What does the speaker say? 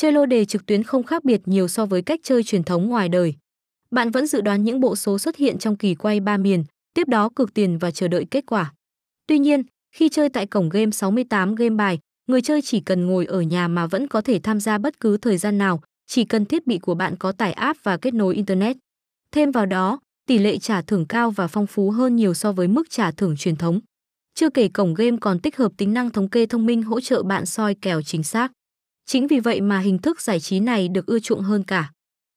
Chơi lô đề trực tuyến không khác biệt nhiều so với cách chơi truyền thống ngoài đời. Bạn vẫn dự đoán những bộ số xuất hiện trong kỳ quay ba miền, tiếp đó cược tiền và chờ đợi kết quả. Tuy nhiên, khi chơi tại cổng game 68 game bài, người chơi chỉ cần ngồi ở nhà mà vẫn có thể tham gia bất cứ thời gian nào, chỉ cần thiết bị của bạn có tải app và kết nối internet. Thêm vào đó, tỷ lệ trả thưởng cao và phong phú hơn nhiều so với mức trả thưởng truyền thống. Chưa kể cổng game còn tích hợp tính năng thống kê thông minh hỗ trợ bạn soi kèo chính xác. Chính vì vậy mà hình thức giải trí này được ưa chuộng hơn cả.